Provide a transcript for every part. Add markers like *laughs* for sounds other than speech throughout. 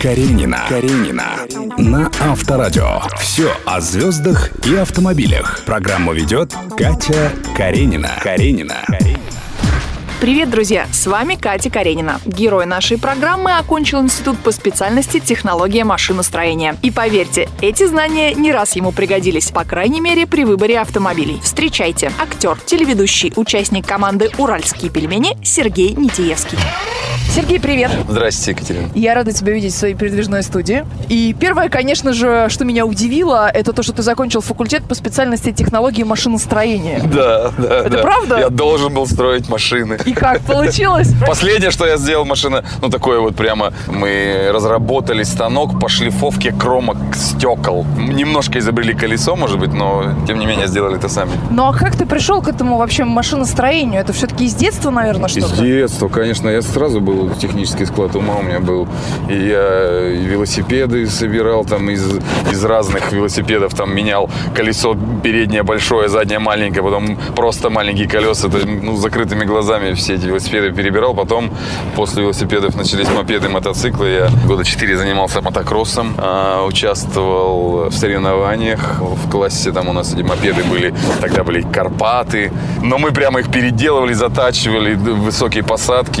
Каренина. Каренина. На Авторадио. Все о звездах и автомобилях. Программу ведет Катя Каренина. Каренина. Привет, друзья! С вами Катя Каренина. Герой нашей программы окончил институт по специальности технология машиностроения. И поверьте, эти знания не раз ему пригодились, по крайней мере, при выборе автомобилей. Встречайте, актер, телеведущий, участник команды «Уральские пельмени» Сергей Нитиевский. Сергей, привет! Здрасте, Екатерина. Я рада тебя видеть в своей передвижной студии. И первое, конечно же, что меня удивило, это то, что ты закончил факультет по специальности технологии машиностроения. *laughs* Да, да, Это да. правда? Я должен был строить машины. И как *laughs* получилось? Последнее, что я сделал, машина, ну такое вот прямо, мы разработали станок по шлифовке кромок стекол. Немножко изобрели колесо, может быть, но тем не менее сделали это сами. Ну а как ты пришел к этому вообще машиностроению? Это все-таки из детства, наверное, Из что-то? детства, конечно. Я сразу был технический склад ума у меня был. И я велосипеды собирал там из, из разных велосипедов. Там менял колесо переднее большое, заднее маленькое. Потом просто маленькие колеса. Это, ну, закрытыми глазами все эти велосипеды перебирал. Потом после велосипедов начались мопеды, мотоциклы. Я года четыре занимался мотокроссом. а, участвовал в соревнованиях. В классе там у нас эти мопеды были. Тогда были Карпаты. Но мы прямо их переделывали, затачивали. Высокие посадки.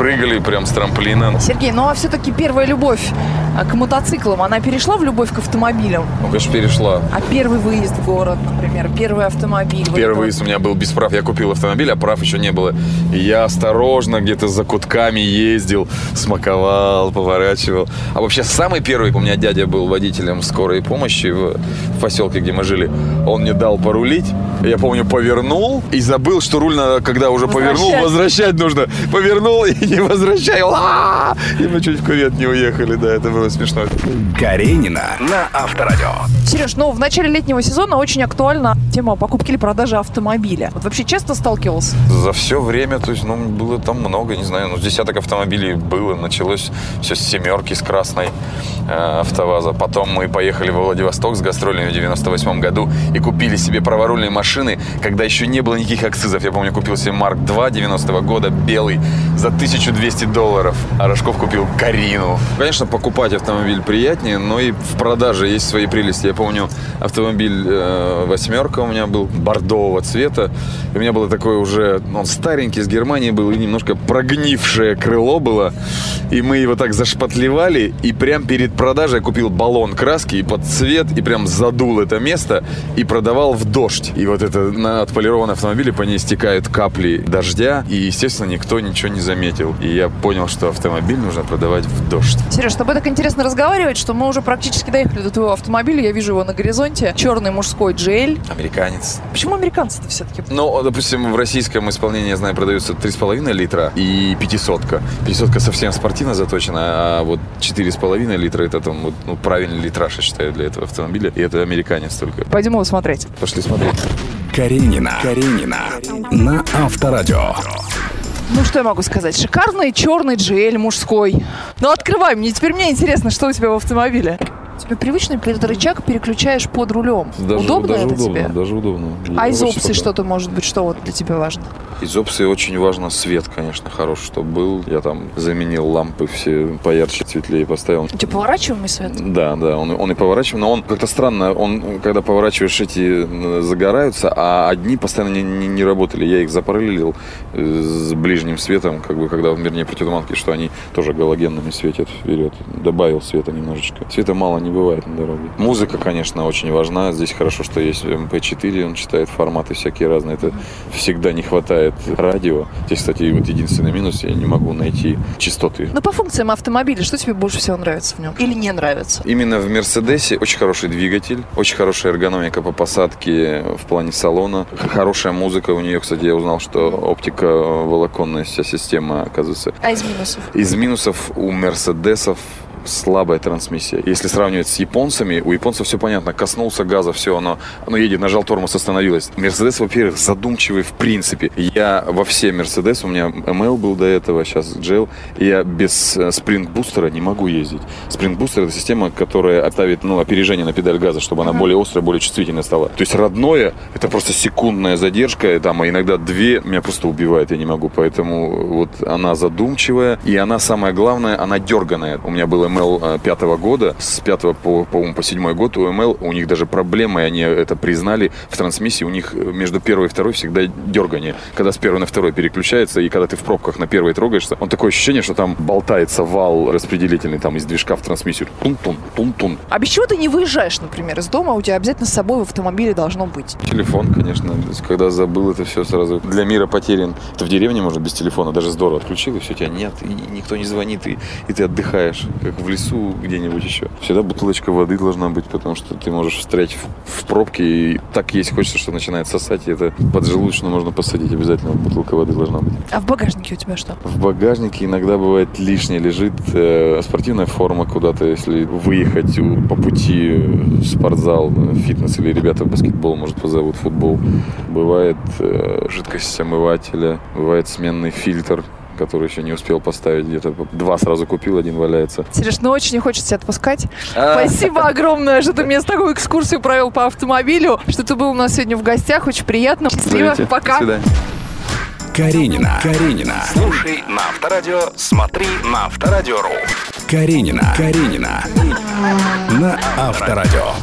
Прыгали прям с трамплина. Сергей, ну а все-таки первая любовь а, к мотоциклам, она перешла в любовь к автомобилям? Ну, конечно, перешла. А первый выезд в город, например, первый автомобиль? Первый выезд у меня был без прав. Я купил автомобиль, а прав еще не было. И я осторожно где-то за кутками ездил, смаковал, поворачивал. А вообще самый первый, у меня дядя был водителем скорой помощи в, в поселке, где мы жили. Он мне дал порулить. Я помню, повернул и забыл, что руль надо, когда уже повернул, возвращать нужно. Повернул и не возвращаю. А! И мы чуть в кувет не уехали. Да, это было смешно. Каренина на Авторадио. Сереж, ну в начале летнего сезона очень актуальна тема покупки или продажи автомобиля. Вот вообще часто сталкивался? За все время, то есть, ну, было там много, не знаю, ну, с десяток автомобилей было. Началось все с семерки, с красной э, автоваза. Потом мы поехали во Владивосток с гастролями в 98 году и купили себе праворульные машины, когда еще не было никаких акцизов. Я помню, купил себе Марк 2 90 года, белый, за 1200 долларов. А Рожков купил Карину. Конечно, покупать автомобиль приятнее, но и в продаже есть свои прелести. Я помню, автомобиль э, восьмерка у меня был бордового цвета. У меня было такое уже, он старенький, из Германии был, и немножко прогнившее крыло было. И мы его так зашпатлевали, и прям перед продажей я купил баллон краски и под цвет, и прям задул это место, и продавал в дождь. И вот это на отполированном автомобиле по ней стекают капли дождя, и, естественно, никто ничего не заметил. И я понял, что автомобиль нужно продавать в дождь. Сереж, с тобой так интересно разговаривать, что мы уже практически доехали до твоего автомобиля. Я вижу его на горизонте. Черный мужской GL. Американец. Почему американцы-то все-таки? Ну, допустим, в российском исполнении, я знаю, продаются 3,5 литра и 500. 500 совсем спортивно заточена, а вот 4,5 литра это там вот, ну, правильный литраж, я считаю, для этого автомобиля. И это американец только. Пойдем его смотреть. Пошли смотреть. Каренина. Каренина на Авторадио. Ну, что я могу сказать? Шикарный черный GL мужской. Ну, открывай мне. Теперь мне интересно, что у тебя в автомобиле. Тебе привычный рычаг переключаешь под рулем. удобно даже это удобно, тебе? Даже удобно. А из опций что-то может быть, что вот для тебя важно? Из опций очень важно свет, конечно, хороший, чтобы был. Я там заменил лампы все поярче, светлее поставил. Тебя поворачиваемый свет? Да, да, он, он и поворачивает, но он как-то странно, он, когда поворачиваешь, эти э, загораются, а одни постоянно не, не- не работали. Я их запараллелил э, с ближним светом, как бы, когда, вернее, противотуманки, что они тоже галогенными светят вперед. Добавил света немножечко. Света мало не бывает на дороге. Музыка, конечно, очень важна. Здесь хорошо, что есть MP4, он читает форматы всякие разные. Это всегда не хватает радио. Здесь, кстати, вот единственный минус, я не могу найти частоты Ну, по функциям автомобиля, что тебе больше всего нравится в нем? Или не нравится? Именно в Мерседесе очень хороший двигатель, очень хорошая эргономика по посадке в плане салона, хорошая музыка у нее. Кстати, я узнал, что оптика волоконная вся система, оказывается. А из минусов? Из минусов у Мерседесов слабая трансмиссия. Если сравнивать с японцами, у японцев все понятно. Коснулся газа, все, оно, оно едет, нажал тормоз, остановилось. Мерседес, во-первых, задумчивый в принципе. Я во все Мерседес, у меня ML был до этого, сейчас GL, я без спринг-бустера не могу ездить. Спринг-бустер — это система, которая оставит ну, опережение на педаль газа, чтобы она более острая, более чувствительная стала. То есть родное — это просто секундная задержка, там, а иногда две, меня просто убивает, я не могу. Поэтому вот она задумчивая, и она, самое главное, она дерганая. У меня был ML э, пятого года, с пятого по, по, по седьмой год у ML, у них даже проблемы, они это признали в трансмиссии, у них между первой и второй всегда дергание. Когда с первой на второй переключается, и когда ты в пробках на первой трогаешься, он такое ощущение, что там болтается вал распределительный там из движка в трансмиссию. Тун-тун, тун-тун. А без чего ты не выезжаешь, например, из дома, у тебя обязательно с собой в автомобиле должно быть? Телефон, конечно. Когда забыл это все сразу, для мира потерян. Ты в деревне, может, без телефона даже здорово отключил, и все, тебя нет, и никто не звонит, и, и ты отдыхаешь, как в лесу где-нибудь еще. Всегда бутылочка воды должна быть, потому что ты можешь встрять в, в пробке, и так есть хочется, что начинает сосать, и это поджелудочно можно посадить, обязательно бутылка воды должна быть. А в багажнике у тебя что? В багажнике иногда бывает лишнее лежит э, спортивная форма куда-то, если выехать по пути в спортзал, фитнес или ребята в баскетбол, может, позовут футбол. Бывает э, жидкость омывателя, бывает сменный фильтр, который еще не успел поставить. Где-то два сразу купил, один валяется. Сереж, ну очень не хочется тебя отпускать. А. Спасибо огромное, что ты мне с такую экскурсию провел по автомобилю, что ты был у нас сегодня в гостях. Очень приятно. Счастливо. Пока. До свидания. Каренина. Каренина. Слушай на Авторадио, смотри на Авторадио.ру. Каренина. Каренина. На Авторадио.